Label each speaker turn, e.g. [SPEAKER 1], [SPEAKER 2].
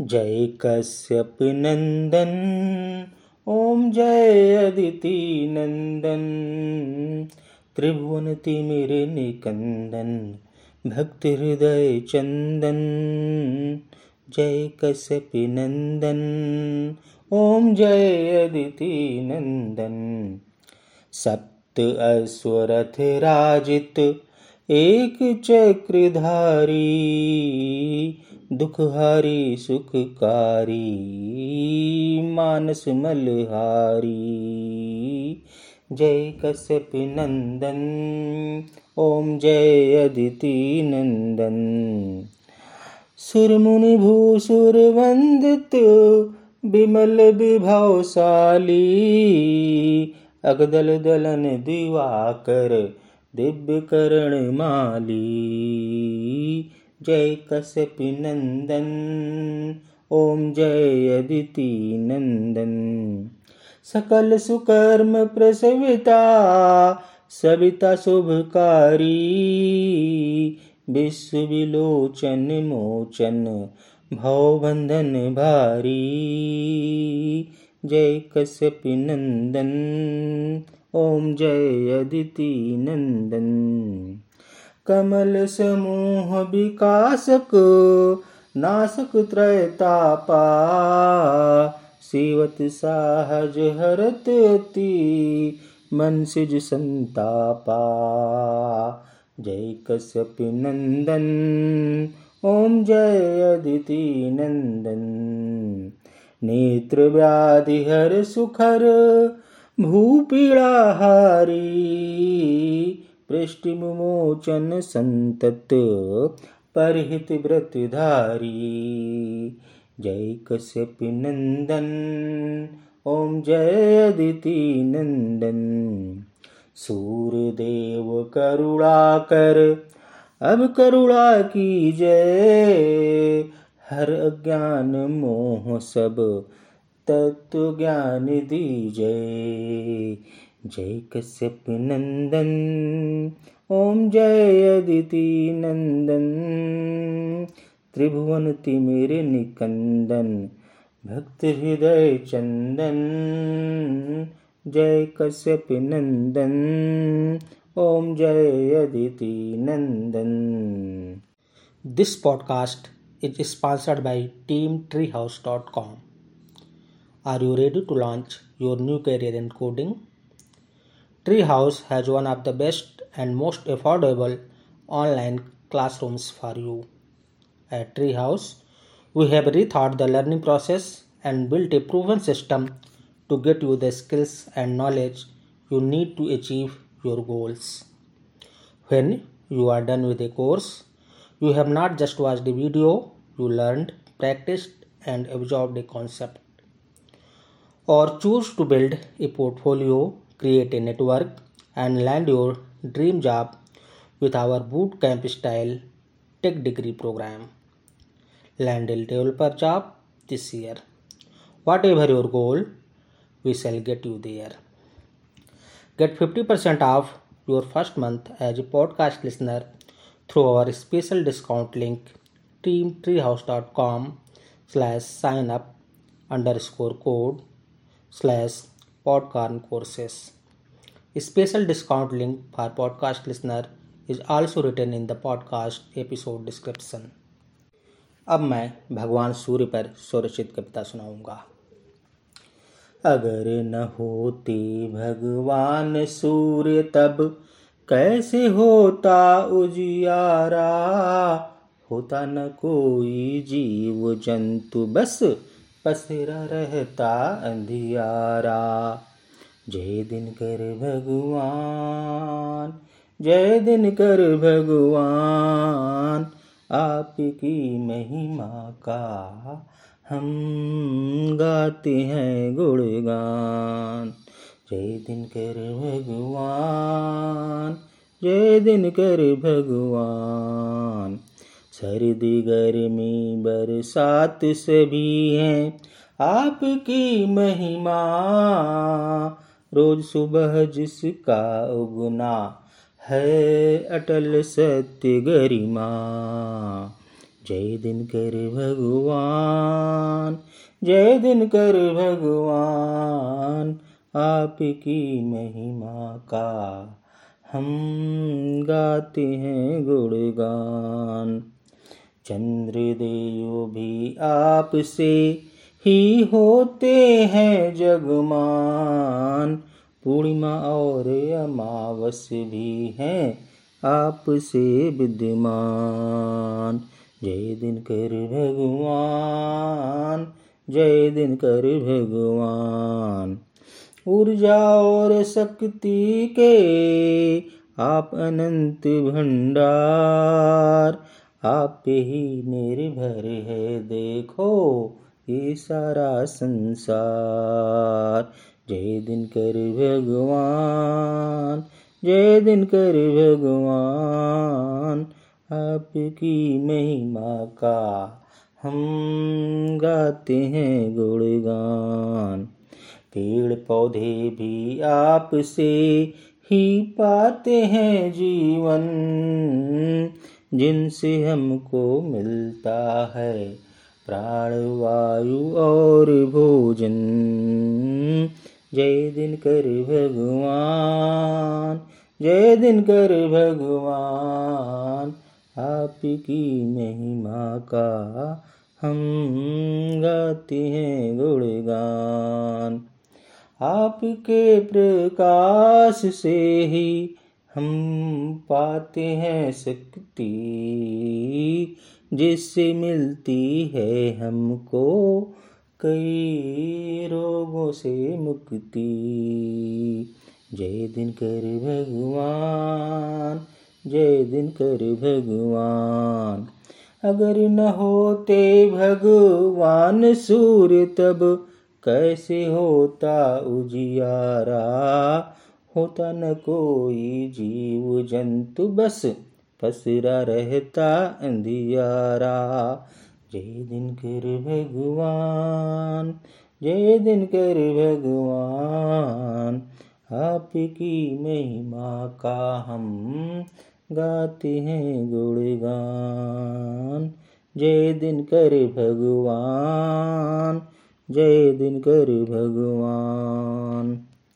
[SPEAKER 1] जय कश्यप नंदन। ओम जय अदिति नंदन। त्रिभुवन तिमिर निकंदन। भक्त हृदय चंदन। जय कश्यप नंदन। ओम जय अदिति नंदन। सप्त अश्वरथ राजित। एक चक्रधारी दुखहारी, सुखकारी, मानस मलहारी। जय कश्यप नंदन, ओम जय अदिति नंदन। सुरमुनि भूसुर वंदित विमल विभवशाली। अगदल दलन दिवाकर दिव्य करण माली। जय कश्यप नंदन ओम जय अदिति नंदन सकल सुकर्म प्रसविता, सविता शुभकारी। विश्व विलोचन मोचन भवबंधन भारी। जय कश्यप नंदन ओम जय अदिति नंदन कमल समूह विकासक नासक त्रयतापा शिवत सहज हरत अति, मन सिज संतापा। जय कश्यप नंदन, ओम जय अदिति नंदन। नेत्र व्याधि हर सुखर, भूपीड़ा हारी। पृष्ठिमोचन संतत परहित व्रतधारी। जय कश्यप नंदन, ओम जय अदिति नंदन। सूर्यदेव करुणा कर अब करुणा की जय। हर अज्ञान मोह सब, तत्व ज्ञान दीजय। जय कश्यप नंदन ओम जय अदिति नंदन त्रिभुवन तिमिर निकंदन। भक्त हृदय चंदन। जय कश्यप नंदन ओम जय अदिति नंदन
[SPEAKER 2] this podcast is sponsored by Team Treehouse dot com are you ready to launch your new career in coding Treehouse has one of the best and most affordable online classrooms for you. At Treehouse, we have rethought the learning process and built a proven system to get you the skills and knowledge you need to achieve your goals. When you are done with a course, you have not just watched a video, you learned, practiced, and absorbed a concept. Or choose to build a portfolio create a network, and land your dream job with our bootcamp style tech degree program. Land a developer job this year. Whatever your goal, we shall get you there. Get 50% off your first month as a podcast listener through our special discount link teamtreehouse.com slash sign up underscore code slash Podcorn courses. A special discount link for podcast listener is also written in the podcast episode description. अब मैं भगवान सूर्य पर स्वरचित कविता सुनाऊँगा
[SPEAKER 1] अगर न होते भगवान सूर्य तब कैसे होता उजियारा होता न कोई जीव जंतु बस पसरा रहता अंधियारा। जय दिन कर भगवान, जय दिन कर भगवान, आपकी महिमा का हम गाते हैं गुणगान। जय दिन कर भगवान, जय दिन कर भगवान सर्दी, गर्मी, बरसात सभी हैं आपकी महिमा। रोज सुबह जिसका उगना है अटल सत्य गरिमा। जय दिनकर भगवान, जय दिनकर भगवान, आपकी महिमा का हम गाते हैं गुणगान। चंद्रदेव भी आपसे ही होते हैं जगमान। पूर्णिमा और अमावस भी हैं आपसे विद्यमान। जय दिन कर भगवान, जय दिन कर भगवान। ऊर्जा और शक्ति के आप अनंत भंडार। आप ही निर्भर है, देखो ये सारा संसार। जय दिनकर भगवान, जय दिनकर भगवान, आपकी महिमा का हम गाते हैं गुणगान। पेड़ पौधे भी आपसे ही पाते हैं जीवन। जिनसे हमको मिलता है प्राण वायु और भोजन। जय दिन कर भगवान, जय दिन कर भगवान, आपकी महिमा का हम गाते हैं गुणगान। आपके प्रकाश से ही हम पाते हैं शक्ति जिससे मिलती है हमको कई रोगों से मुक्ति। जय दिन कर भगवान, जय दिन कर भगवान। अगर न होते भगवान सूर्य तब कैसे होता उजियारा? होता न कोई जीव जंतु बस पसरा रहता अंधियारा। जय दिन कर भगवान, जय दिन कर भगवान, आपकी महिमा का हम गाते हैं गुणगान। जय दिन कर भगवान, जय दिन कर भगवान।